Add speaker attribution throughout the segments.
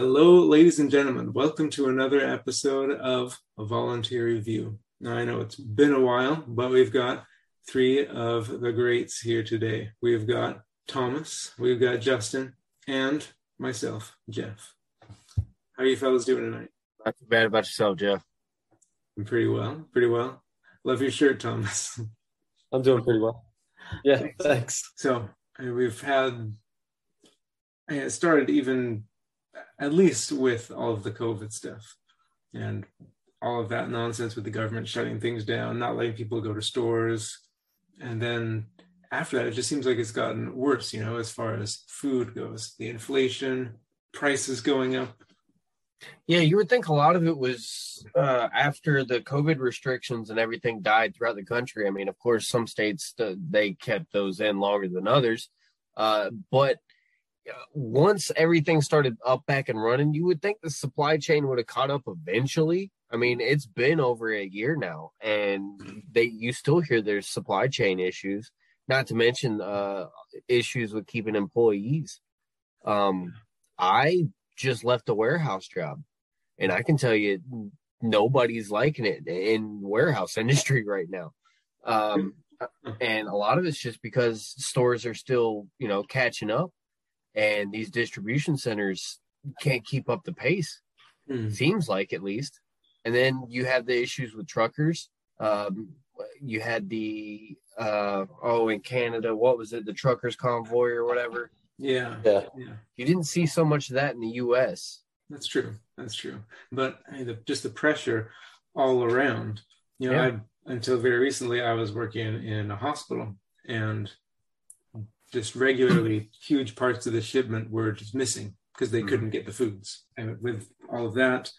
Speaker 1: Hello, ladies and gentlemen. Welcome to another episode of A Voluntary View. Now, I know it's been a while, but we've got three of the greats here today. We've got Thomas, we've got Justin, and myself, Jeff. How are you fellas doing tonight?
Speaker 2: Not too bad about yourself, Jeff.
Speaker 1: I'm pretty well, pretty well. Love your shirt, Thomas.
Speaker 3: I'm doing pretty well. Yeah, thanks.
Speaker 1: So we've had it started even at least with all of the COVID stuff and all of that nonsense with the government shutting things down, not letting people go to stores. And then after that, it just seems like it's gotten worse, you know, as far as food goes, the inflation, prices going up.
Speaker 2: Yeah, you would think a lot of it was uh, after the COVID restrictions and everything died throughout the country. I mean, of course, some states uh, they kept those in longer than others, uh, but once everything started up back and running, you would think the supply chain would have caught up eventually. I mean, it's been over a year now, and they you still hear there's supply chain issues. Not to mention uh, issues with keeping employees. Um, I just left a warehouse job, and I can tell you, nobody's liking it in warehouse industry right now. Um, and a lot of it's just because stores are still, you know, catching up and these distribution centers can't keep up the pace. Mm. Seems like at least. And then you have the issues with truckers. Um, you had the uh, oh in Canada, what was it, the truckers convoy or whatever?
Speaker 1: Yeah,
Speaker 3: yeah,
Speaker 1: yeah.
Speaker 2: You didn't see so much of that in the U.S.
Speaker 1: That's true. That's true. But I mean, the, just the pressure all around. You know, yeah. I, until very recently, I was working in a hospital, and just regularly huge parts of the shipment were just missing because they mm couldn't get the foods. And with all of that,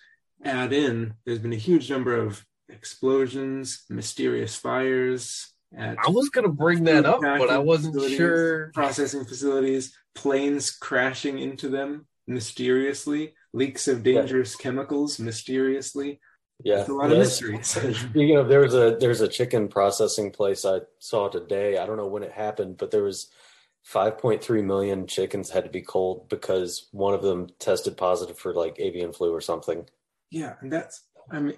Speaker 1: add in, there's been a huge number of explosions, mysterious fires.
Speaker 2: I was going to bring that up, but I wasn't sure.
Speaker 1: Processing facilities, planes crashing into them mysteriously, leaks of dangerous yeah. chemicals mysteriously.
Speaker 3: Yeah,
Speaker 1: a lot yeah. of mysteries.
Speaker 3: Speaking of, there was a there's a chicken processing place I saw today. I don't know when it happened, but there was 5.3 million chickens had to be cold because one of them tested positive for like avian flu or something.
Speaker 1: Yeah, and that's I mean,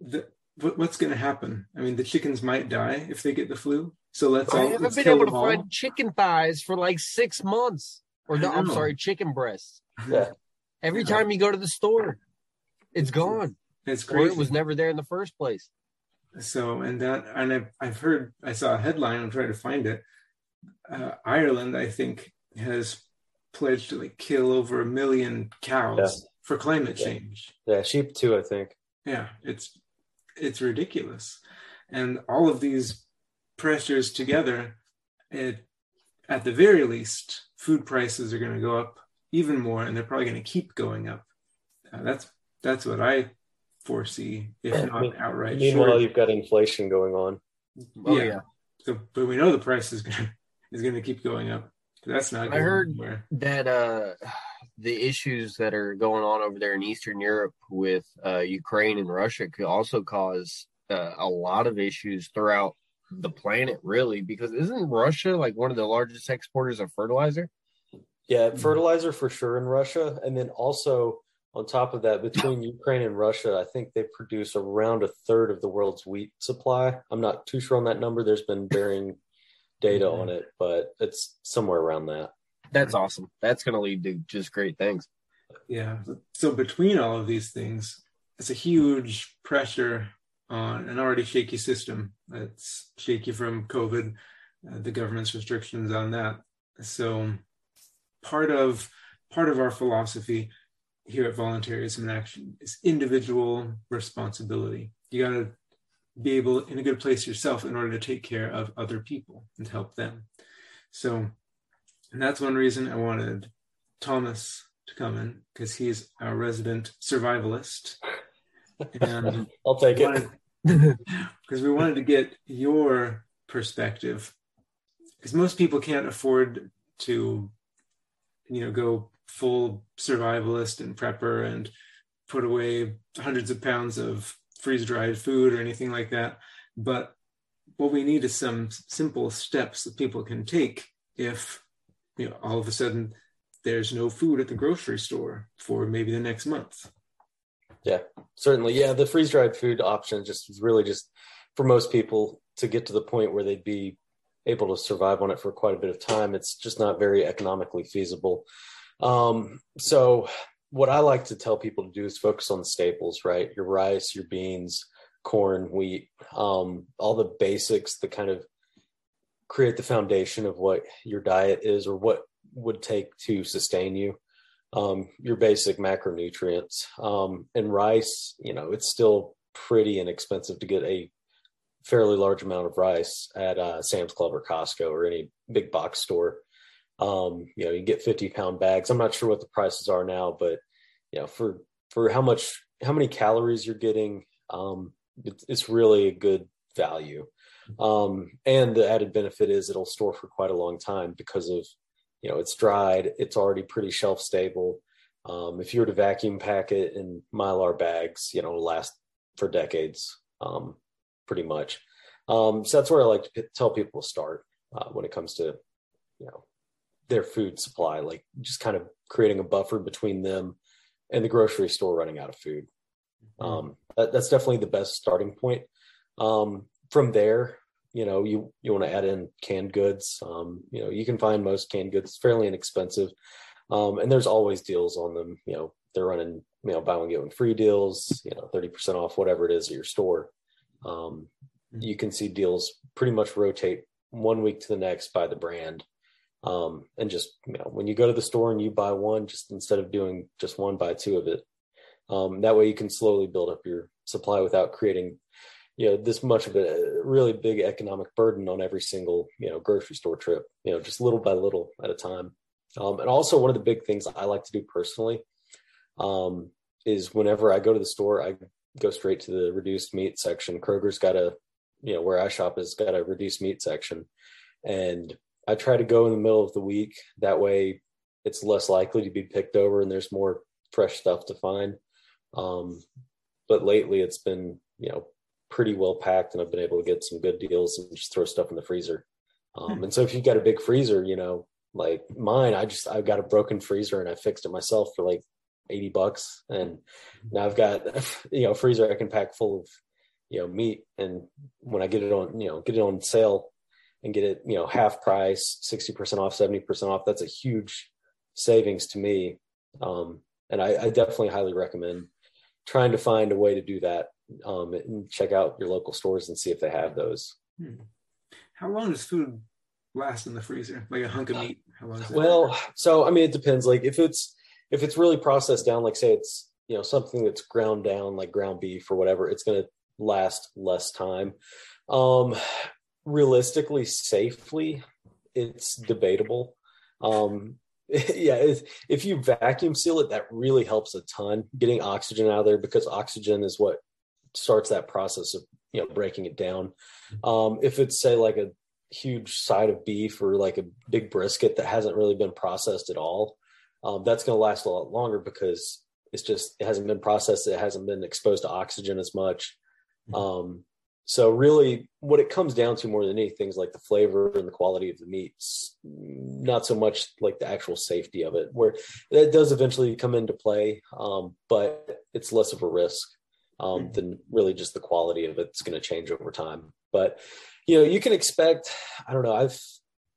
Speaker 1: the, what, what's going to happen? I mean, the chickens might die if they get the flu. So let's
Speaker 2: I
Speaker 1: all.
Speaker 2: I haven't
Speaker 1: let's
Speaker 2: been able to all. find chicken thighs for like six months, or no, I'm sorry, chicken breasts.
Speaker 3: Yeah.
Speaker 2: Every yeah. time you go to the store, it's gone.
Speaker 1: It's crazy.
Speaker 2: Or it was never there in the first place.
Speaker 1: So, and that, and I've, I've heard, I saw a headline. I'm trying to find it uh, Ireland, I think, has pledged to like kill over a million cows yeah. for climate change.
Speaker 3: Yeah. yeah, sheep too, I think.
Speaker 1: Yeah, it's it's ridiculous, and all of these pressures together, it at the very least, food prices are going to go up even more, and they're probably going to keep going up. Uh, that's that's what I foresee, if not outright.
Speaker 3: Meanwhile, short. you've got inflation going on.
Speaker 1: Oh, yeah. yeah. So, but we know the price is going to is going to keep going up. That's not.
Speaker 2: I heard anywhere. that uh, the issues that are going on over there in Eastern Europe with uh, Ukraine and Russia could also cause uh, a lot of issues throughout the planet, really, because isn't Russia like one of the largest exporters of fertilizer?
Speaker 3: Yeah, fertilizer for sure in Russia, and then also on top of that, between Ukraine and Russia, I think they produce around a third of the world's wheat supply. I'm not too sure on that number. There's been varying data on it, but it's somewhere around that.
Speaker 2: That's awesome. That's going to lead to just great things.
Speaker 1: Yeah. So between all of these things, it's a huge pressure on an already shaky system. It's shaky from COVID, uh, the government's restrictions on that. So part of part of our philosophy here at Voluntaryism in Action is individual responsibility. You got to be able in a good place yourself in order to take care of other people and help them. So, and that's one reason I wanted Thomas to come in because he's our resident survivalist.
Speaker 3: And I'll take it
Speaker 1: because we wanted to get your perspective because most people can't afford to, you know, go full survivalist and prepper and put away hundreds of pounds of freeze dried food or anything like that. But what we need is some simple steps that people can take if you know all of a sudden there's no food at the grocery store for maybe the next month.
Speaker 3: Yeah, certainly. Yeah, the freeze dried food option just really just for most people to get to the point where they'd be able to survive on it for quite a bit of time. It's just not very economically feasible. Um, so what I like to tell people to do is focus on the staples, right? Your rice, your beans, corn, wheat, um, all the basics that kind of create the foundation of what your diet is or what would take to sustain you. Um, your basic macronutrients. Um, and rice, you know, it's still pretty inexpensive to get a fairly large amount of rice at uh, Sam's Club or Costco or any big box store. Um, you know, you get 50 pound bags. I'm not sure what the prices are now, but you know, for, for how much, how many calories you're getting, um, it's, it's really a good value. Um, and the added benefit is it'll store for quite a long time because of, you know, it's dried, it's already pretty shelf stable. Um, if you were to vacuum pack it in mylar bags, you know, it'll last for decades. Um, pretty much. Um, so that's where I like to p- tell people to start uh, when it comes to, you know, their food supply, like just kind of creating a buffer between them and the grocery store running out of food. Mm-hmm. Um, that, that's definitely the best starting point. Um, from there, you know, you, you want to add in canned goods. Um, you know, you can find most canned goods fairly inexpensive. Um, and there's always deals on them. You know, they're running, you know, buy one, get one free deals, you know, 30% off, whatever it is at your store. Um, mm-hmm. you can see deals pretty much rotate one week to the next by the brand. Um, and just you know, when you go to the store and you buy one, just instead of doing just one, buy two of it. Um, that way you can slowly build up your supply without creating, you know, this much of a really big economic burden on every single, you know, grocery store trip, you know, just little by little at a time. Um, and also one of the big things I like to do personally, um, is whenever I go to the store, I go straight to the reduced meat section. Kroger's got a, you know, where I shop has got a reduced meat section. And I try to go in the middle of the week. That way it's less likely to be picked over and there's more fresh stuff to find. Um, but lately it's been, you know, pretty well packed and I've been able to get some good deals and just throw stuff in the freezer. Um, hmm. and so if you've got a big freezer, you know, like mine, I just, I've got a broken freezer and I fixed it myself for like 80 bucks and now i've got you know freezer i can pack full of you know meat and when i get it on you know get it on sale and get it you know half price 60% off 70% off. That's a huge savings to me. Um, and I, I, definitely highly recommend trying to find a way to do that um, and check out your local stores and see if they have those. Hmm.
Speaker 1: how long does food last in the freezer? Like a hunk of meat? How long is
Speaker 3: it? Well so i mean it depends. Like if it's if it's really processed down, like say it's you know something that's ground down, like ground beef or whatever, it's going to last less time. Um, realistically, safely, it's debatable. Um, yeah, if you vacuum seal it, that really helps a ton. Getting oxygen out of there because oxygen is what starts that process of you know breaking it down. Um, if it's say like a huge side of beef or like a big brisket that hasn't really been processed at all, um, that's going to last a lot longer because it's just it hasn't been processed it hasn't been exposed to oxygen as much mm-hmm. um, so really what it comes down to more than anything is like the flavor and the quality of the meats not so much like the actual safety of it where that does eventually come into play um, but it's less of a risk um, mm-hmm. than really just the quality of it's going to change over time but you know you can expect i don't know i've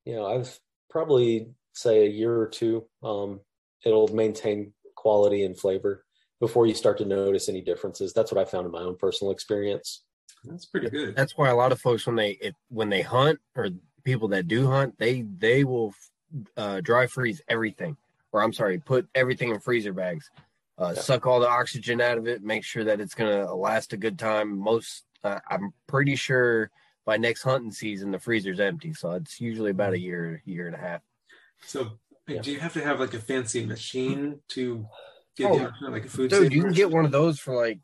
Speaker 3: you know i've probably say a year or two um, it'll maintain quality and flavor before you start to notice any differences. That's what I found in my own personal experience.
Speaker 1: That's pretty good.
Speaker 2: That's why a lot of folks when they if, when they hunt or people that do hunt, they they will uh, dry freeze everything, or I'm sorry, put everything in freezer bags. Uh, yeah. Suck all the oxygen out of it. Make sure that it's gonna last a good time. Most, uh, I'm pretty sure by next hunting season the freezer's empty, so it's usually about a year, year and a half.
Speaker 1: So yeah. Do you have to have like a fancy machine to get oh, like a food?
Speaker 2: Dude, you can get one of those for like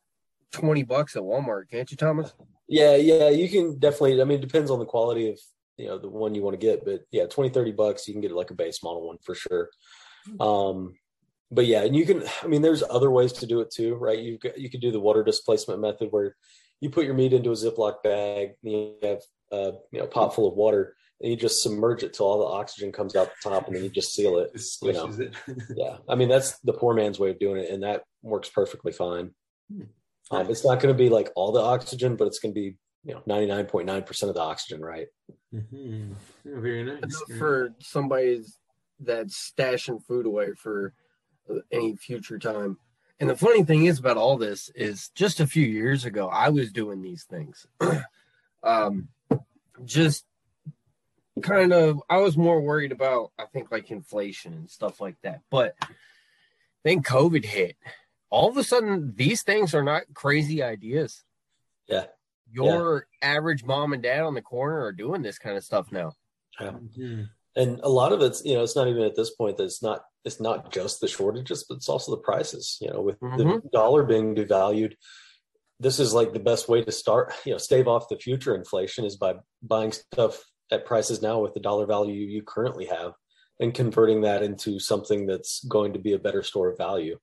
Speaker 2: twenty bucks at Walmart, can't you, Thomas?
Speaker 3: Yeah, yeah, you can definitely. I mean, it depends on the quality of you know the one you want to get, but yeah, 20, 30 bucks, you can get like a base model one for sure. Um, but yeah, and you can. I mean, there's other ways to do it too, right? You you could do the water displacement method where you put your meat into a Ziploc bag, and you have a you know pot full of water and you just submerge it till all the oxygen comes out the top and then you just seal it. you know?
Speaker 1: it.
Speaker 3: yeah. I mean, that's the poor man's way of doing it. And that works perfectly fine.
Speaker 1: Hmm.
Speaker 3: Um, it's not going to be like all the oxygen, but it's going to be, you know, 99.9% of the oxygen, right?
Speaker 1: Mm-hmm. Very nice.
Speaker 2: For somebody that's stashing food away for any future time. And the funny thing is about all this is just a few years ago, I was doing these things. um, just kind of I was more worried about I think like inflation and stuff like that. But then COVID hit. All of a sudden these things are not crazy ideas.
Speaker 3: Yeah.
Speaker 2: Your yeah. average mom and dad on the corner are doing this kind of stuff now.
Speaker 3: Yeah. Mm-hmm. And a lot of it's, you know, it's not even at this point that it's not it's not just the shortages, but it's also the prices. You know, with mm-hmm. the dollar being devalued, this is like the best way to start, you know, stave off the future inflation is by buying stuff at prices now with the dollar value you currently have and converting that into something that's going to be a better store of value.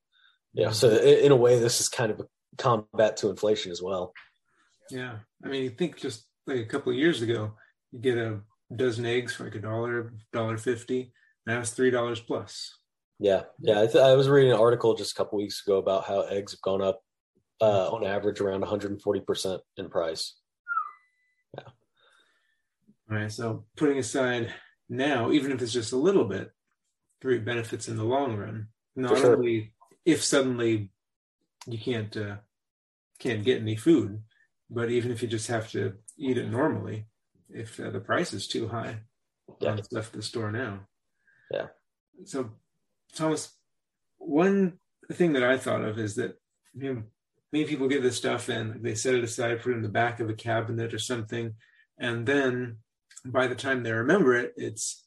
Speaker 3: Yeah. So in a way, this is kind of a combat to inflation as well.
Speaker 1: Yeah. I mean, you think just like a couple of years ago, you get a dozen eggs for like a dollar, dollar fifty. Now it's three dollars plus.
Speaker 3: Yeah, yeah. I, th- I, was reading an article just a couple weeks ago about how eggs have gone up uh, on average around 140 percent in price. Yeah.
Speaker 1: All right. So putting aside now, even if it's just a little bit, three benefits in the long run. Not sure. only if suddenly you can't uh, can't get any food, but even if you just have to eat it normally, if uh, the price is too high yeah. on stuff at the store now.
Speaker 3: Yeah.
Speaker 1: So, Thomas, one thing that I thought of is that you know, many people get this stuff and they set it aside, put it in the back of a cabinet or something, and then by the time they remember it, it's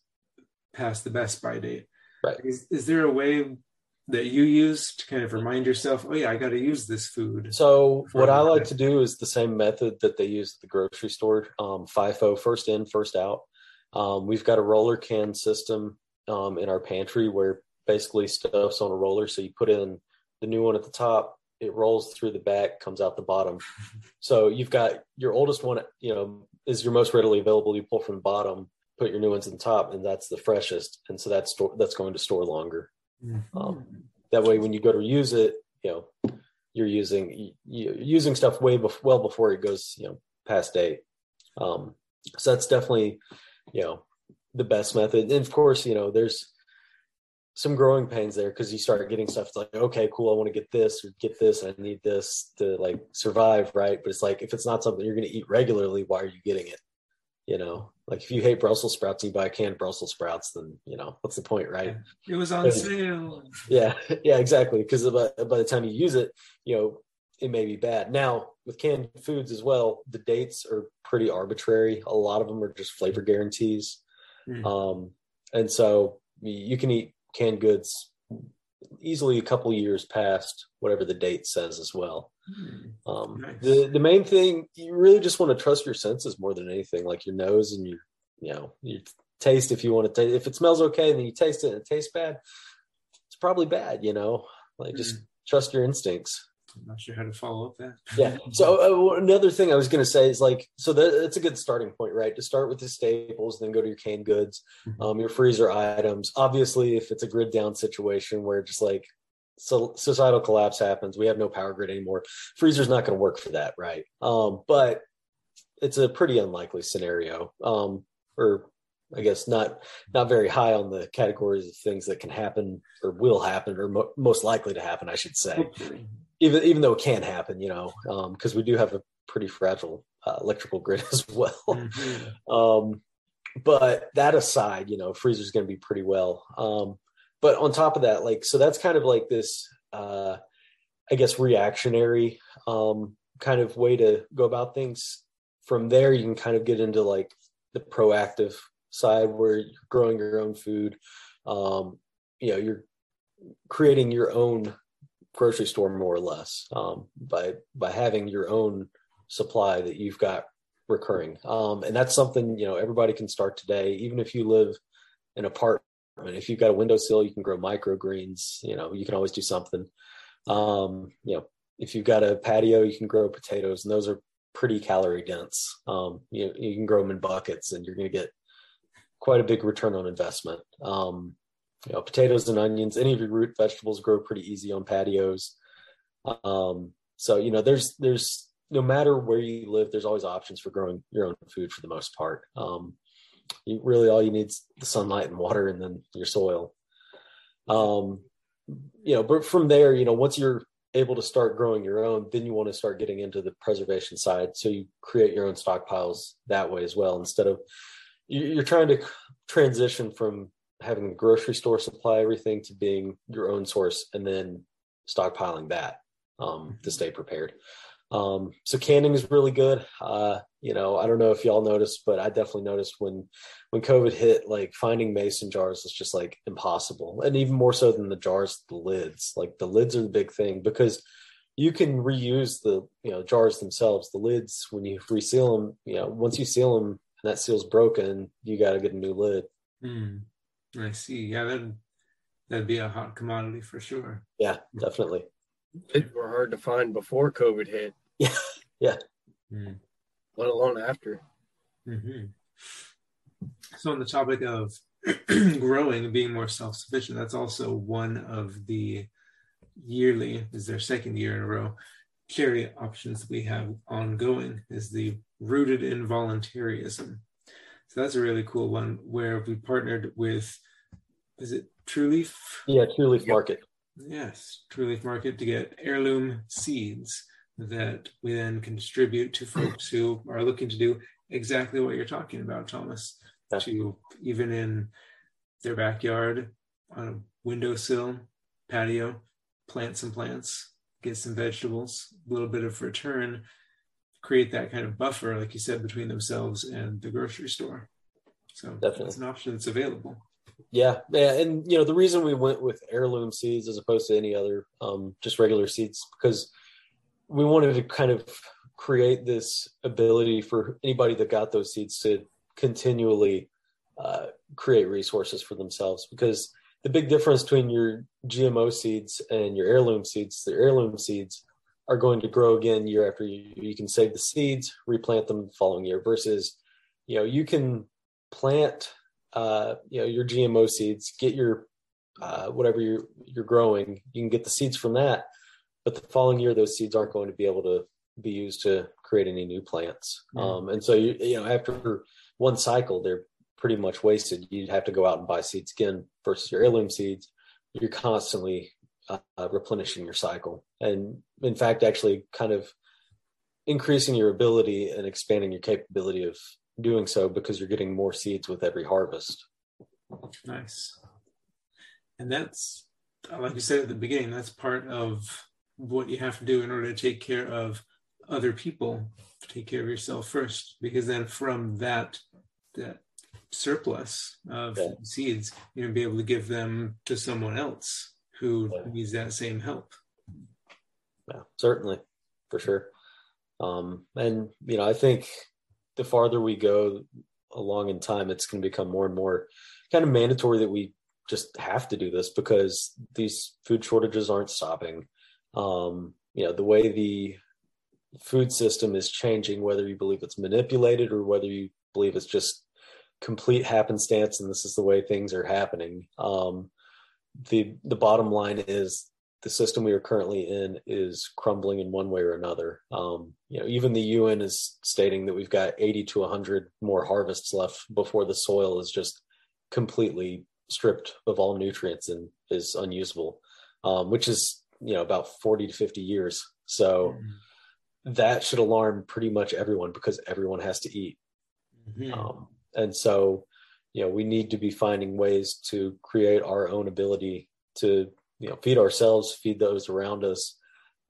Speaker 1: past the best by date.
Speaker 3: Right.
Speaker 1: Is, is there a way that you use to kind of remind yourself, oh yeah, I got to use this food?
Speaker 3: So what I like to do is the same method that they use at the grocery store, um, FIFO, first in, first out. Um, we've got a roller can system um, in our pantry where basically stuff's on a roller. So you put in the new one at the top, it rolls through the back, comes out the bottom. so you've got your oldest one, you know, is your most readily available. You pull from the bottom, put your new ones in the top, and that's the freshest. And so that's that's going to store longer. Mm-hmm. Um, that way, when you go to use it, you know, you're using you're using stuff way bef- well before it goes, you know, past date. Um, so that's definitely, you know, the best method. And of course, you know, there's some growing pains there because you start getting stuff it's like, okay, cool, I want to get this or get this, I need this to like survive, right? But it's like if it's not something you're going to eat regularly, why are you getting it? You know, like if you hate Brussels sprouts and you buy canned Brussels sprouts, then you know what's the point, right?
Speaker 1: It was on sale.
Speaker 3: Yeah, yeah, exactly. Because by, by the time you use it, you know, it may be bad. Now with canned foods as well, the dates are pretty arbitrary. A lot of them are just flavor guarantees, mm. um, and so you can eat canned goods easily a couple years past whatever the date says as well. Um, nice. The the main thing you really just want to trust your senses more than anything, like your nose and your you know your taste. If you want to, taste, if it smells okay, then you taste it and it tastes bad, it's probably bad. You know, like just mm. trust your instincts.
Speaker 1: I'm not sure how to follow up that.
Speaker 3: yeah. So uh, another thing I was going to say is like, so that it's a good starting point, right? To start with the staples, then go to your canned goods, mm-hmm. um, your freezer items. Obviously, if it's a grid down situation where just like so societal collapse happens, we have no power grid anymore. Freezer's not going to work for that, right? Um, but it's a pretty unlikely scenario. Um, or I guess not not very high on the categories of things that can happen or will happen or mo- most likely to happen, I should say even even though it can happen, you know, because um, we do have a pretty fragile uh, electrical grid as well. Mm-hmm. um, but that aside, you know, freezer's going to be pretty well. But on top of that, like, so that's kind of like this, uh, I guess, reactionary um, kind of way to go about things. From there, you can kind of get into like the proactive side where you're growing your own food. Um, you know, you're creating your own grocery store more or less um, by by having your own supply that you've got recurring um, and that's something you know everybody can start today even if you live in an apartment if you've got a windowsill you can grow microgreens you know you can always do something um, you know if you've got a patio you can grow potatoes and those are pretty calorie dense. Um, you you can grow them in buckets, and you're going to get quite a big return on investment. Um, you know, potatoes and onions, any of your root vegetables grow pretty easy on patios. Um, so you know, there's there's no matter where you live, there's always options for growing your own food for the most part. Um, you really all you need is the sunlight and water, and then your soil. Um, you know, but from there, you know, once you're able to start growing your own, then you want to start getting into the preservation side. So you create your own stockpiles that way as well, instead of you're trying to transition from having a grocery store supply everything to being your own source and then stockpiling that um, to stay prepared. Um, so canning is really good. Uh, you know, I don't know if y'all noticed, but I definitely noticed when when COVID hit, like finding mason jars was just like impossible, and even more so than the jars, the lids. Like the lids are the big thing because you can reuse the you know jars themselves. The lids when you reseal them, you know, once you seal them and that seal's broken, you got to get a new lid.
Speaker 1: Mm, I see. Yeah, that that'd be a hot commodity for sure.
Speaker 3: Yeah, definitely.
Speaker 2: They were hard to find before COVID hit.
Speaker 3: Yeah, yeah.
Speaker 1: Mm.
Speaker 2: Let alone after.
Speaker 1: Mm-hmm. So, on the topic of growing and being more self sufficient, that's also one of the yearly, is their second year in a row, charity options we have ongoing is the rooted in voluntaryism. So that's a really cool one where we partnered with, is it True Leaf?
Speaker 3: Yeah, True Leaf Market.
Speaker 1: Yes, True Leaf Market to get heirloom seeds that we then can distribute to folks who are looking to do exactly what you're talking about, Thomas. Yeah. To even in their backyard, on a windowsill, patio, plant some plants, get some vegetables, a little bit of return, create that kind of buffer, like you said, between themselves and the grocery store. So Definitely. that's an option that's available.
Speaker 3: Yeah, yeah, and you know the reason we went with heirloom seeds as opposed to any other um, just regular seeds because we wanted to kind of create this ability for anybody that got those seeds to continually uh, create resources for themselves because the big difference between your gmo seeds and your heirloom seeds the heirloom seeds are going to grow again year after year. You can save the seeds replant them the following year versus you know you can plant uh, you know your gmo seeds get your uh, whatever you're you're growing. You can get the seeds from that but the following year those seeds aren't going to be able to be used to create any new plants. Mm. um, and so you, you know after one cycle they're pretty much wasted. You'd have to go out and buy seeds again versus your heirloom seeds. You're constantly uh, replenishing your cycle. And in fact actually kind of increasing your ability and expanding your capability of doing so because you're getting more seeds with every harvest.
Speaker 1: Nice. And that's like you said at the beginning that's part of what you have to do in order to take care of other people take care of yourself first because then from that that surplus of yeah. seeds you're going to be able to give them to someone else who yeah. needs that same help
Speaker 3: yeah certainly for sure um and you know i think the farther we go along in time it's going to become more and more kind of mandatory that we just have to do this because these food shortages aren't stopping um, you know the way the food system is changing whether you believe it's manipulated or whether you believe it's just complete happenstance and this is the way things are happening um, the the bottom line is the system we are currently in is crumbling in one way or another. Um, you know, even the UN is stating that we've got 80 to 100 more harvests left before the soil is just completely stripped of all nutrients and is unusable, um, which is you know about 40 to 50 years so mm-hmm. that should alarm pretty much everyone because everyone has to eat mm-hmm. um, and so you know we need to be finding ways to create our own ability to you know feed ourselves feed those around us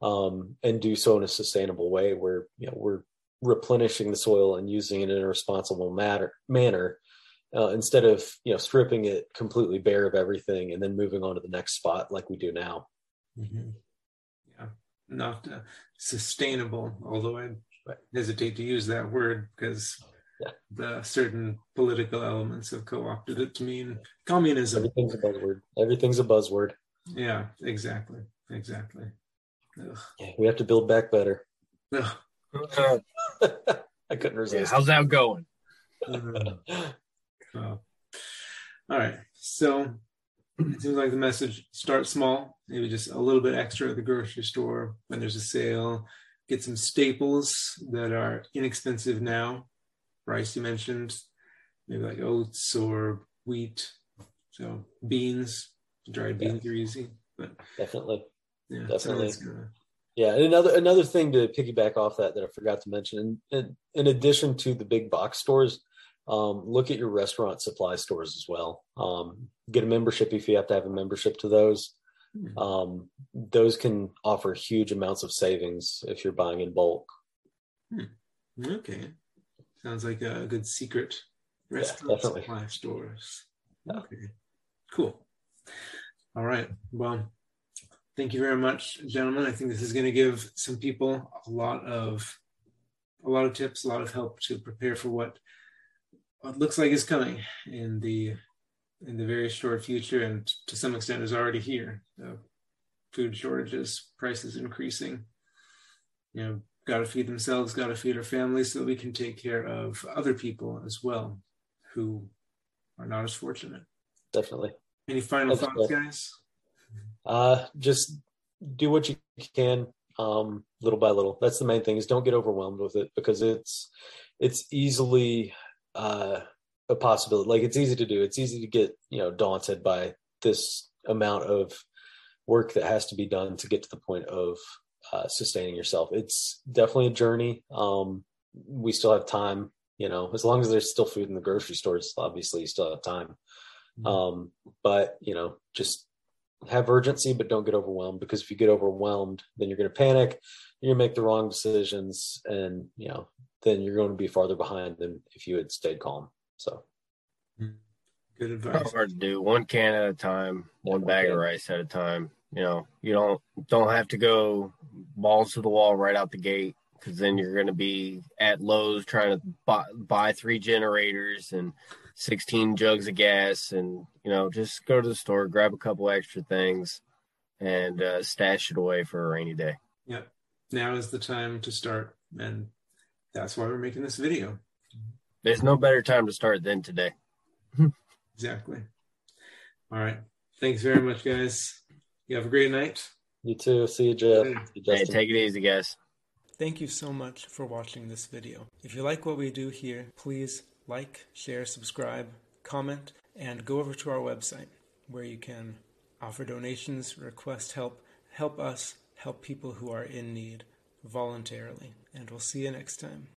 Speaker 3: um, and do so in a sustainable way where you know we're replenishing the soil and using it in a responsible matter, manner uh, instead of you know stripping it completely bare of everything and then moving on to the next spot like we do now
Speaker 1: Mm-hmm. Yeah, not uh, sustainable. Although I hesitate to use that word because yeah. the certain political elements have co-opted it to mean communism.
Speaker 3: Everything's a buzzword. Everything's a buzzword.
Speaker 1: Yeah, exactly, exactly.
Speaker 3: Yeah, we have to build back better. I couldn't resist.
Speaker 2: Yeah, how's that going?
Speaker 1: all right. So it seems like the message start small, maybe just a little bit extra at the grocery store when there's a sale. Get some staples that are inexpensive now. Rice, you mentioned, maybe like oats or wheat. So beans, dried beans yeah. are easy, but
Speaker 3: definitely,
Speaker 1: yeah,
Speaker 3: definitely. Yeah, and another another thing to piggyback off that that I forgot to mention, in, in addition to the big box stores, um, look at your restaurant supply stores as well. Um, get a membership if you have to have a membership to those. Hmm. Um, those can offer huge amounts of savings if you're buying in bulk.
Speaker 1: Hmm. Okay, sounds like a good secret restaurant yeah, supply stores. Yeah. Okay, cool. All right. Well, thank you very much, gentlemen. I think this is going to give some people a lot of a lot of tips, a lot of help to prepare for what what looks like is coming in the in the very short future, and to some extent is already here. Uh, food shortages, prices increasing. You know, got to feed themselves, got to feed our families, so we can take care of other people as well, who are not as fortunate.
Speaker 3: Definitely.
Speaker 1: Any final That's thoughts, guys?
Speaker 3: Uh, just do what you can, um, little by little. That's the main thing. Is don't get overwhelmed with it because it's it's easily uh, a possibility. Like it's easy to do. It's easy to get you know daunted by this amount of work that has to be done to get to the point of uh, sustaining yourself. It's definitely a journey. Um, we still have time. You know, as long as there's still food in the grocery stores, obviously you still have time. Mm-hmm. Um, but you know, just have urgency, but don't get overwhelmed because if you get overwhelmed, then you're going to panic. You're going to make the wrong decisions, and you know, then you're going to be farther behind than if you had stayed calm. So,
Speaker 1: hmm. good advice.
Speaker 2: Hard to do one can at a time, one yeah, bag of rice at a time. You know, you don't don't have to go balls to the wall right out the gate because then you're going to be at Lowe's trying to buy, buy three generators and 16 jugs of gas and you know just go to the store grab a couple extra things and uh, stash it away for a rainy day
Speaker 1: yeah now is the time to start and that's why we're making this video.
Speaker 2: There's no better time to start than today.
Speaker 1: exactly. All right. Thanks very much, guys. You have a great night.
Speaker 3: You too. See you, Jeff.
Speaker 2: Hey, take it easy, guys.
Speaker 1: Thank you so much for watching this video. If you like what we do here, please like, share, subscribe, comment, and go over to our website where you can offer donations, request help, help us help people who are in need voluntarily. And we'll see you next time.